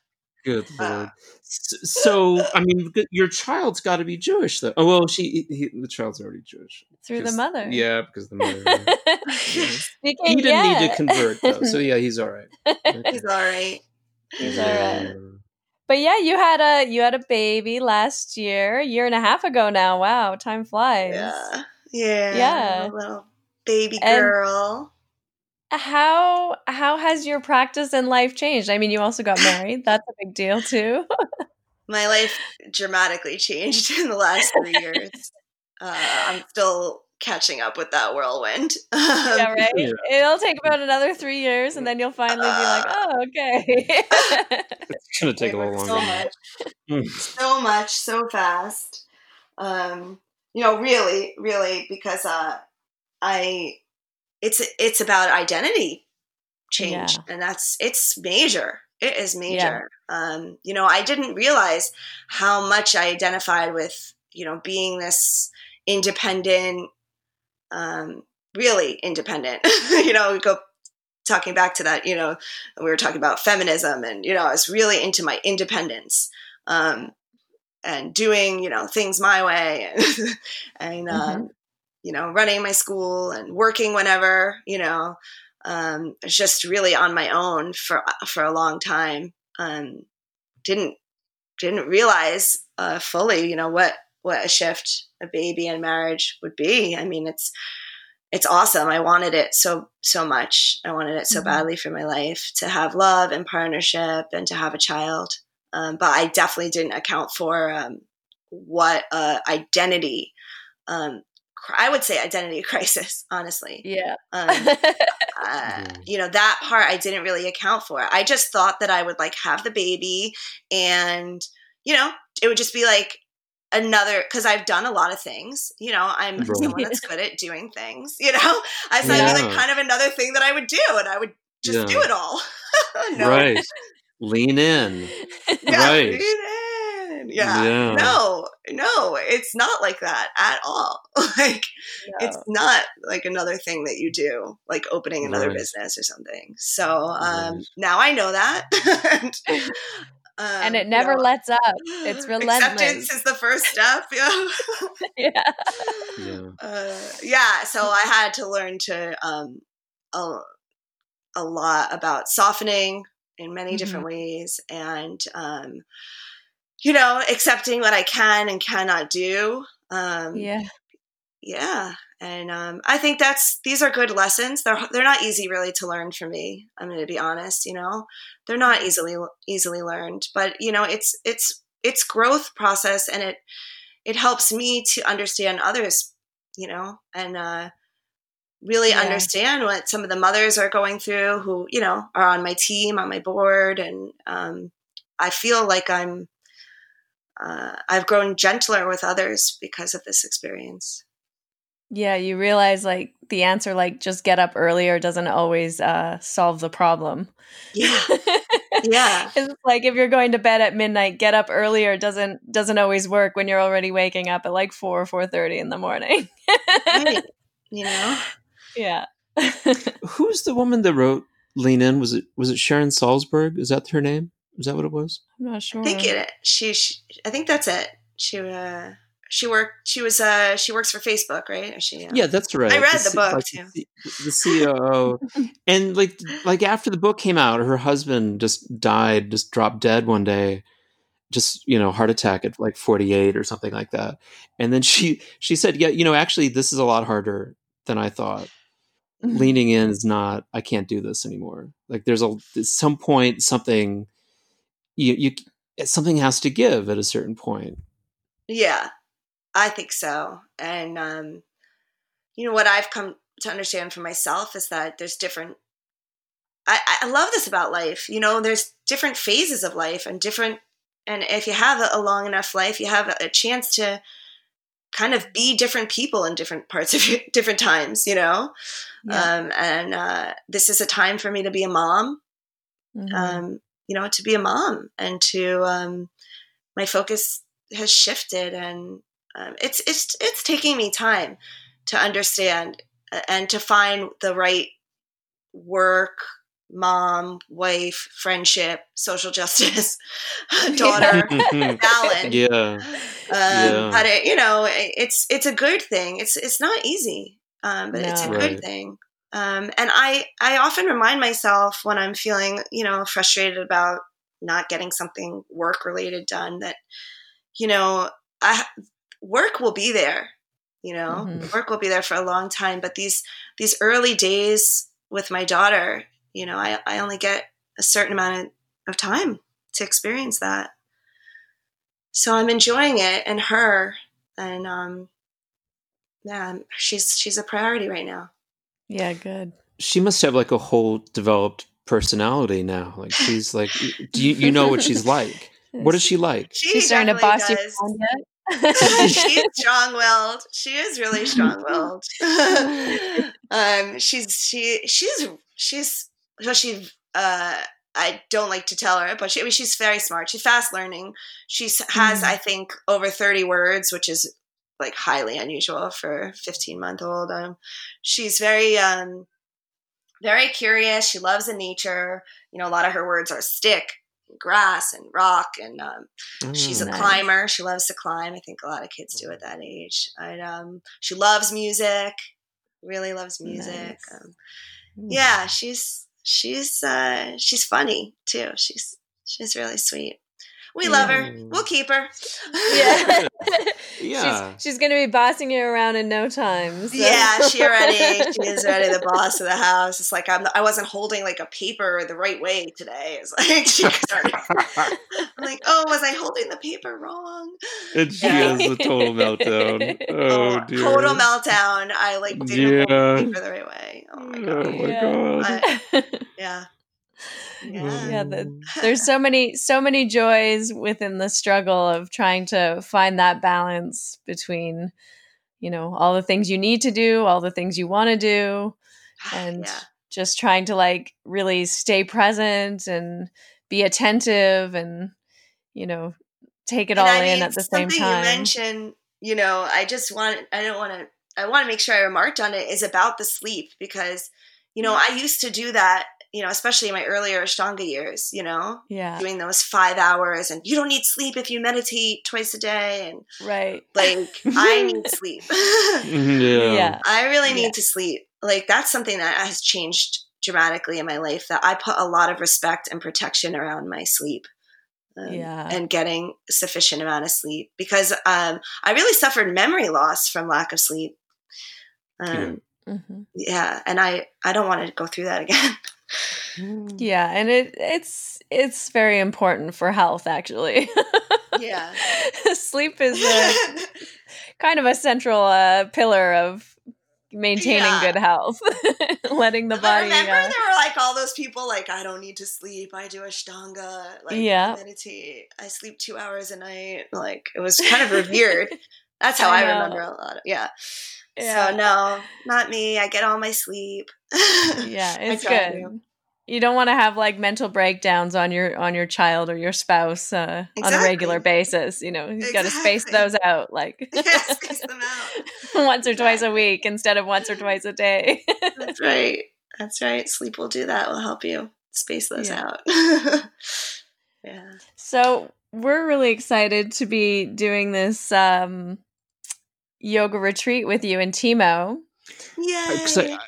Good uh, lord. So, I mean, your child's got to be Jewish, though. Oh well, she he, the child's already Jewish through the mother. Yeah, because the mother. yeah. He didn't yeah. need to convert though, so yeah, he's all right. Okay. He's all right. He's all right. But yeah, you had a you had a baby last year, a year and a half ago now. Wow, time flies. Yeah, yeah, yeah. little baby girl. And how how has your practice and life changed? I mean, you also got married. That's a big deal too. My life dramatically changed in the last three years uh, I'm still catching up with that whirlwind. yeah, right. Yeah. It'll take about another three years, and then you'll finally uh, be like, uh, "Oh, okay." it's gonna take a little longer. So much, hmm. so much, so fast. Um, you know, really, really, because uh, I, it's it's about identity change, Yeah. and that's it's major. It is major. Um, you know, I didn't realize how much I identified with, you know, being this independent, um, really independent. you know, we go talking back to that. You know, we were talking about feminism, and you know, I was really into my independence. Um, and doing you know things my way and, and um, you know running my school and working whenever you know um, just really on my own for for a long time um, didn't didn't realize uh, fully you know what what a shift a baby and marriage would be i mean it's it's awesome i wanted it so so much i wanted it so Mhm. badly for my life to have love and partnership and to have a child um, but I definitely didn't account for um, what uh, identity. Um, I would say identity crisis, honestly. Yeah. Um, uh, you know that part I didn't really account for. I just thought that I would like have the baby, and you know it would just be like another because I've done a lot of things. You know, I'm Right. someone that's good at doing things. You know, I thought it was like kind of another thing that I would do, and I would just do it all. no, Right. Lean in. yeah, Right. lean in. Yeah. Yeah. No, no, it's not like that at all. like it's not like another thing that you do, like opening another Right. business or something. So um Right. now I know that. and, um, and it never know, lets up. It's relentless. Acceptance is the first step. Yeah. yeah. Yeah. uh, yeah. So I had to learn to um a, a lot about softening in many different ways and um you know accepting what i can and cannot do um Yeah. yeah and um i think that's these are good lessons they're they're not easy really to learn for me i'm going to be honest you know they're not easily easily learned but you know it's it's it's growth process and it it helps me to understand others you know and uh really Yeah. understand what some of the mothers are going through who you know are on my team on my board and um i feel like i'm uh, i've grown gentler with others because of this experience Yeah, you realize like the answer like just get up earlier doesn't always uh solve the problem. yeah yeah it's like if you're going to bed at midnight, get up earlier doesn't doesn't always work when you're already waking up at like 4 or 4:30 in the morning. right. you know yeah. Who's the woman that wrote Lean In? Was it was it Sharon Salzberg? Is that her name? Is that what it was? I'm not sure. i think it she, she i think that's it she uh she worked she was uh she works for facebook right Is she uh, Yeah, that's right. I read the C- book, like, too. The, the COO, and like like after the book came out, her husband just died, just dropped dead one day, just you know heart attack at like forty eight or something like that. And then she she said, yeah, you know, actually this is a lot harder than I thought. Leaning in is not. I can't do this anymore. Like there's a at some point something you you something has to give at a certain point. Yeah, I think so. And um, you know what I've come to understand for myself is that there's different. I, I love this about life. You know, there's different phases of life and different. And if you have a, a long enough life, you have a, chance to kind of be different people in different parts of your, different times. You know, Yeah. um, and uh, this is a time for me to be a mom. Mhm. um, you know, to be a mom and to um, my focus has shifted, and um, it's it's it's taking me time to understand and to find the right work, mom, wife, friendship, social justice, daughter balance. yeah. Um, Yeah. But it, you know, it, it's it's a good thing. It's it's not easy, um, but it's a good Right. thing. Um, and I I often remind myself when I'm feeling you know frustrated about not getting something work related done that you know I work will be there. You know, Mhm. work will be there for a long time. But these these early days with my daughter, you know, I, I only get a certain amount of, of time to experience that so I'm enjoying it and her and um yeah she's she's a priority right now Yeah, good. she must have like a whole developed personality now. Like she's like, do you, you know what she's like? What is she like? she She's starting to boss you does. around she's strong-willed. She is really strong-willed. um, she's she she's she's so she uh I don't like to tell her, but she, I mean, she's very smart. She's fast learning. She has, mm. I think, over 30 words, which is like highly unusual for a 15 month old. Um, she's very, um, very curious. She loves the nature. You know, a lot of her words are stick, grass, and rock. And um, mm, she's a nice. climber. She loves to climb. I think a lot of kids do at that age. And um, she loves music. Really loves music. Nice. Um, mm. Yeah, she's she's uh, she's funny too. She's she's really sweet. We love her. We'll keep her. Yeah. yeah. She's, she's going to be bossing you around in no time. So. Yeah, she already she is already the boss of the house. It's like I'm I wasn't holding like a paper the right way today. It's like she started. I'm like, "Oh, was I holding the paper wrong?" And she has a total meltdown. Oh, oh, dear. Total meltdown. I like didn't yeah. hold the paper the right way. Oh my god. Oh my yeah. god. yeah yeah, yeah the, mm. there's so many so many joys within the struggle of trying to find that balance between you know all the things you need to do all the things you want to do and yeah. just trying to like really stay present and be attentive and you know take it and all I in at the same time you mentioned you know i just want i don't want to i want to make sure i remarked on it is about the sleep because you know mm. i used to do that you know, especially in my earlier Ashtanga years, you know, yeah, doing those five hours, and you don't need sleep if you meditate twice a day, and right, like I need sleep. yeah. yeah, I really need yeah. to sleep. Like that's something that has changed dramatically in my life. That I put a lot of respect and protection around my sleep. Um, yeah. and getting sufficient amount of sleep because um, I really suffered memory loss from lack of sleep. Um, mm-hmm. Yeah, and I I don't want to go through that again. Mm. Yeah, and it it's it's very important for health actually. yeah. Sleep is a, kind of a central uh, pillar of maintaining yeah. good health. Letting the body remember uh, there were like all those people like I don't need to sleep. I do ashtanga, like yeah. meditate. I sleep 2 hours a night. Like it was kind of revered. That's how I, I remember a lot of yeah. Yeah. So no, not me. I get all my sleep. yeah, it's good. To. You don't want to have like mental breakdowns on your on your child or your spouse uh, exactly. on a regular basis. You know, you exactly. got to space those out, like them out once or twice a week instead of once or twice a day. That's right. That's right. Sleep will do that. Will help you space those yeah. out. yeah. So we're really excited to be doing this um, yoga retreat with you and Timo. Yeah.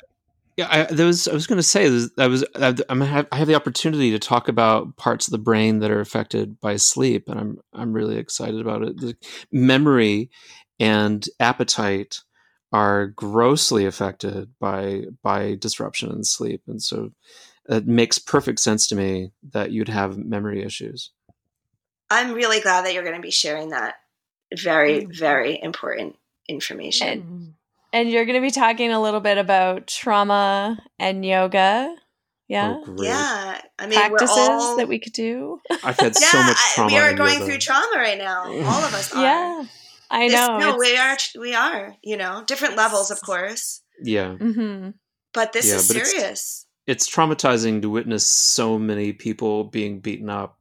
Yeah, I, there was. I was going to say I was. I'm have, I have the opportunity to talk about parts of the brain that are affected by sleep, and I'm I'm really excited about it. The memory and appetite are grossly affected by by disruption in sleep, and so it makes perfect sense to me that you'd have memory issues. I'm really glad that you're going to be sharing that. Very, mm. very important information. And, and you're going to be talking a little bit about trauma and yoga. Yeah. Oh, yeah. I mean, practices all... that we could do. I've had yeah, so much trauma. we are going yoga. through trauma right now. All of us are. Yeah. I know. This, no, we are. We are. You know, different levels, of course. Yeah. Mm-hmm. But this yeah, is but serious. It's, it's traumatizing to witness so many people being beaten up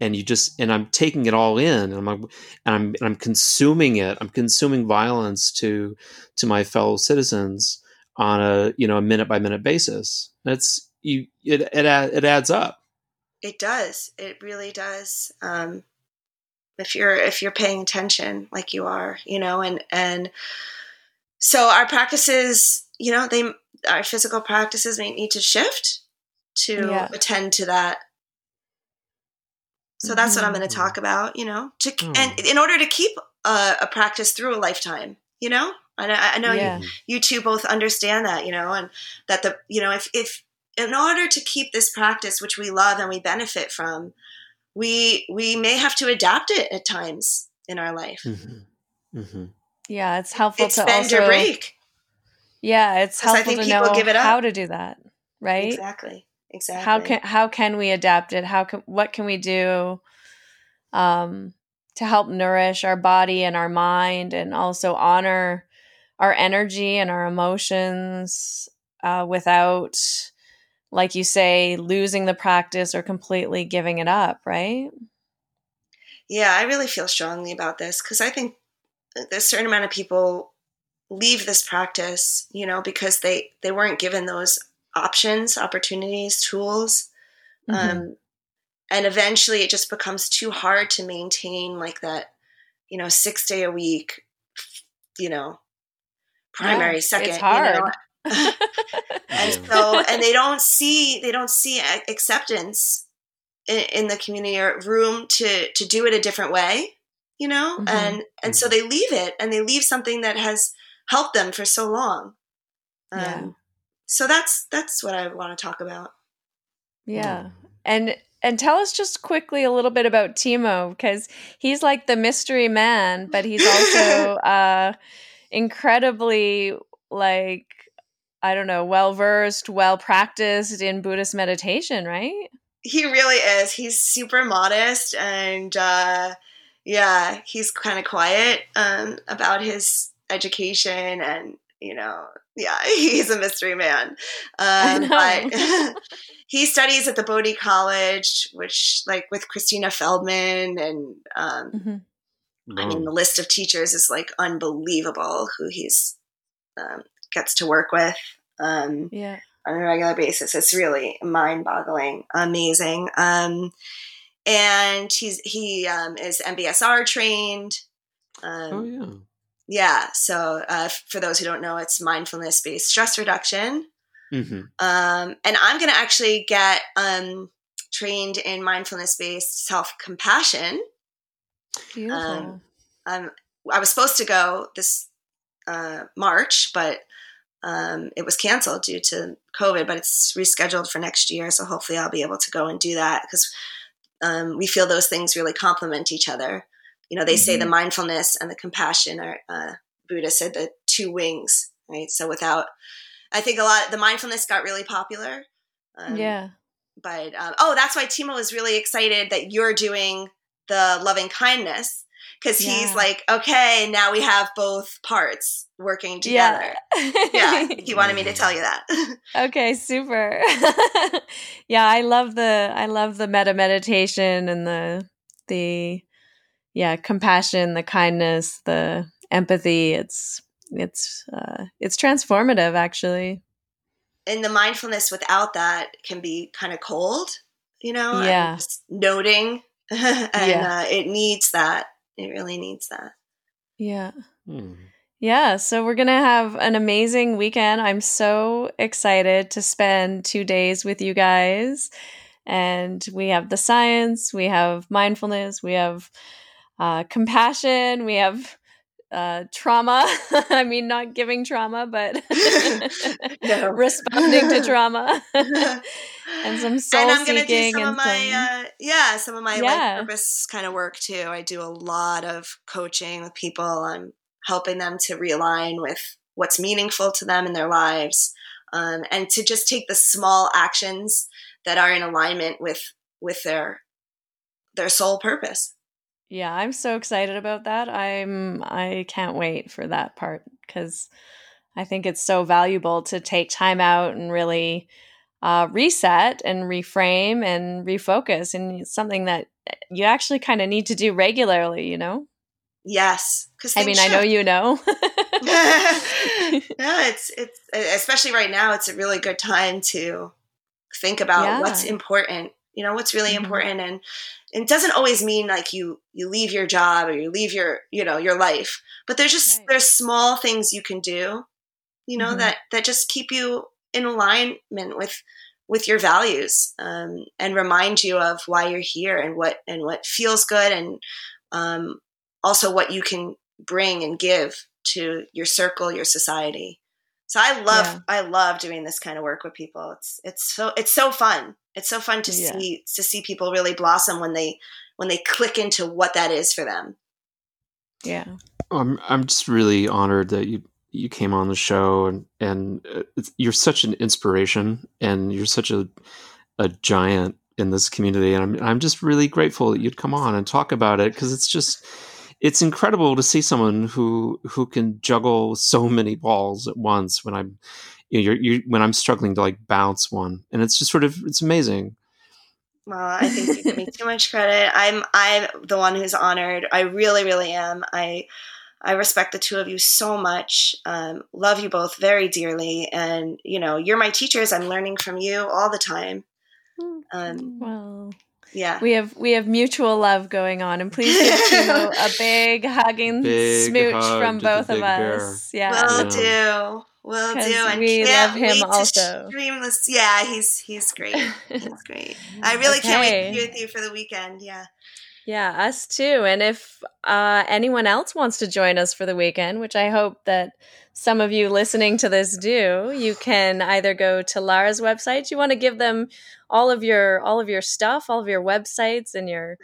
and you just and I'm taking it all in and I'm and I'm and I'm consuming it. I'm consuming violence to to my fellow citizens on a you know a minute by minute basis. That's you it it it adds up. It does. It really does. Um, if you're if you're paying attention like you are, you know, and and so our practices, you know, they our physical practices may need to shift to yeah. attend to that so that's what I'm going to talk mm. about, you know, to, oh. and in order to keep a, a, practice through a lifetime, you know, I, I know yeah. you, you two both understand that, you know, and that the, you know, if, if in order to keep this practice, which we love and we benefit from, we, we may have to adapt it at times in our life. Mm-hmm. Mm-hmm. Yeah. It's helpful it's to bend also, or break. Yeah. It's helpful to know how to do that. Right. Exactly. Exactly. How can how can we adapt it? How can what can we do um to help nourish our body and our mind and also honor our energy and our emotions uh, without like you say losing the practice or completely giving it up right yeah i really feel strongly about this because i think a certain amount of people leave this practice you know because they they weren't given those options opportunities tools mm-hmm. um, and eventually it just becomes too hard to maintain like that you know six day a week you know primary yeah, second it's hard. You know? and so and they don't see they don't see acceptance in, in, the community or room to to do it a different way you know mm-hmm. and and so mm-hmm. they leave it and they leave something that has helped them for so long um, yeah. So that's that's what i want to talk about yeah and and tell us just quickly a little bit about Timo because he's like the mystery man, but he's also uh, incredibly like I don't know, well versed, well practiced in Buddhist meditation, right? He really is. He's super modest and uh, yeah, he's kind of quiet um, about his education and you know, yeah, he's a mystery man. Um, but he studies at the Bodhi College, which like with Christina Feldman and um, mm-hmm. I mean the list of teachers is like unbelievable who he's um, gets to work with. Um, yeah. On a regular basis, it's really mind-boggling, amazing. Um, and he's he um, is MBSR trained. Um, oh yeah. Yeah. So uh, for those who don't know, it's mindfulness-based stress reduction. Mm-hmm. Um, and I'm going to actually get um, trained in mindfulness-based self-compassion. Beautiful. Um, um, I was supposed to go this uh, March, but um, it was canceled due to COVID, but it's rescheduled for next year. So hopefully I'll be able to go and do that because um, we feel those things really complement each other. You know, they mm-hmm. say the mm-hmm. mindfulness and the compassion are, uh, Buddha said the two wings, right? So without, I think a lot, the mindfulness got really popular. Um, yeah. But, um, oh, that's why Timo is really excited that you're doing the loving kindness because yeah. he's like, okay, now we have both parts working together. Yeah. yeah, he wanted me to tell you that. okay, super. yeah, I love the I love the metta meditation and the the yeah compassion, the kindness, the empathy. It's it's uh, it's transformative, actually. And the mindfulness without that can be kind of cold, you know. Yeah, noting, and yeah. uh, it needs that it really needs that. Yeah. Hmm. Yeah, so we're going to have an amazing weekend. I'm so excited to spend 2 days with you guys. And we have the science, we have mindfulness, we have uh, compassion, we have uh, trauma. I mean, not giving trauma, but responding to trauma. and some soul seeking, and I'm gonna do some of my some, uh, yeah, some of my yeah. life purpose kind of work too. I do a lot of coaching with people. I'm helping them to realign with what's meaningful to them in their lives, um, and to just take the small actions that are in alignment with with their their sole purpose. Yeah, I'm so excited about that. I'm I can't wait for that part cuz I think it's so valuable to take time out and really uh, reset and reframe and refocus and it's something that you actually kind of need to do regularly, you know? Yes, because I mean, should. I know you know. no, it's it's especially right now. It's a really good time to think about yeah. what's important. You know, what's really mm-hmm. important, and it doesn't always mean like you you leave your job or you leave your you know your life but there's just right. there's small things you can do you know mm-hmm. that that just keep you in alignment with with your values um, and remind you of why you're here and what and what feels good and um, also what you can bring and give to your circle your society so i love yeah. i love doing this kind of work with people it's it's so it's so fun it's so fun to yeah. see to see people really blossom when they when they click into what that is for them. Yeah. I'm I'm just really honored that you you came on the show and and uh, you're such an inspiration and you're such a a giant in this community, and I'm I'm just really grateful that you'd come on and talk about it because it's just it's incredible to see someone who who can juggle so many balls at once when I'm you know, you're, you're, when I'm struggling to like bounce one, and it's just sort of it's amazing. Well, I think you give me too much credit. I'm I'm the one who's honored. I really, really am. I I respect the two of you so much. Um, love you both very dearly, and you know you're my teachers. I'm learning from you all the time. Um, well, yeah, we have we have mutual love going on, and please give Timo a big hugging big smooch hug from both of us. Bear. Yeah, will yeah. do. Will do. And we love him also. stream this. Yeah, he's he's great. He's great. I really okay. can't wait to be with you for the weekend. Yeah. Yeah, us too. And if uh, anyone else wants to join us for the weekend, which I hope that some of you listening to this do, you can either go to Lara's website. You want to give them all of your all of your stuff, all of your websites and your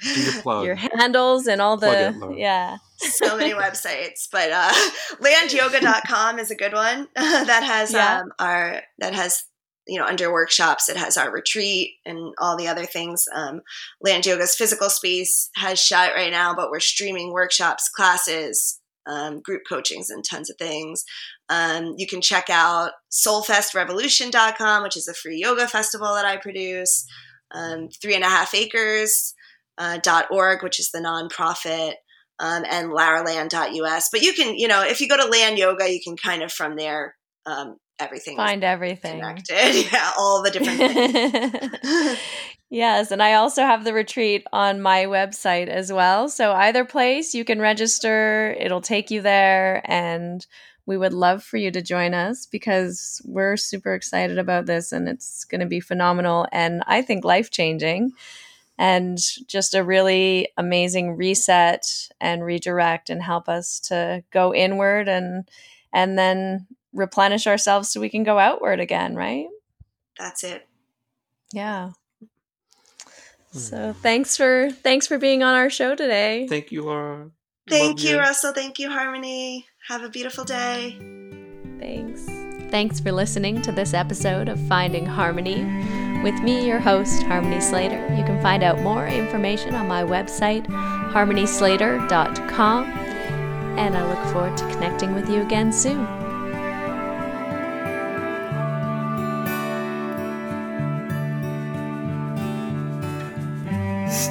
your, your handles and all the yeah. So many websites, but uh, landyoga.com is a good one that has yeah. um, our that has you know under workshops it has our retreat and all the other things um, land yoga's physical space has shut right now but we're streaming workshops classes um, group coachings and tons of things. Um, you can check out soulfestrevolution.com which is a free yoga festival that i produce um, three and a half acres uh, .org which is the nonprofit um, and laraland.us but you can you know if you go to land yoga you can kind of from there um, everything find everything. connected. Yeah all the different things. yes and i also have the retreat on my website as well. So either place you can register it'll take you there and we would love for you to join us because we're super excited about this and it's going to be phenomenal and i think life changing and just a really amazing reset and redirect and help us to go inward and and then replenish ourselves so we can go outward again, right? That's it. Yeah. Hmm. So thanks for thanks for being on our show today. Thank you, Lara. Thank Love you, you, Russell. Thank you, Harmony. Have a beautiful day. Thanks. Thanks for listening to this episode of Finding Harmony. With me, your host, Harmony Slater. You can find out more information on my website, harmonyslater.com. And I look forward to connecting with you again soon.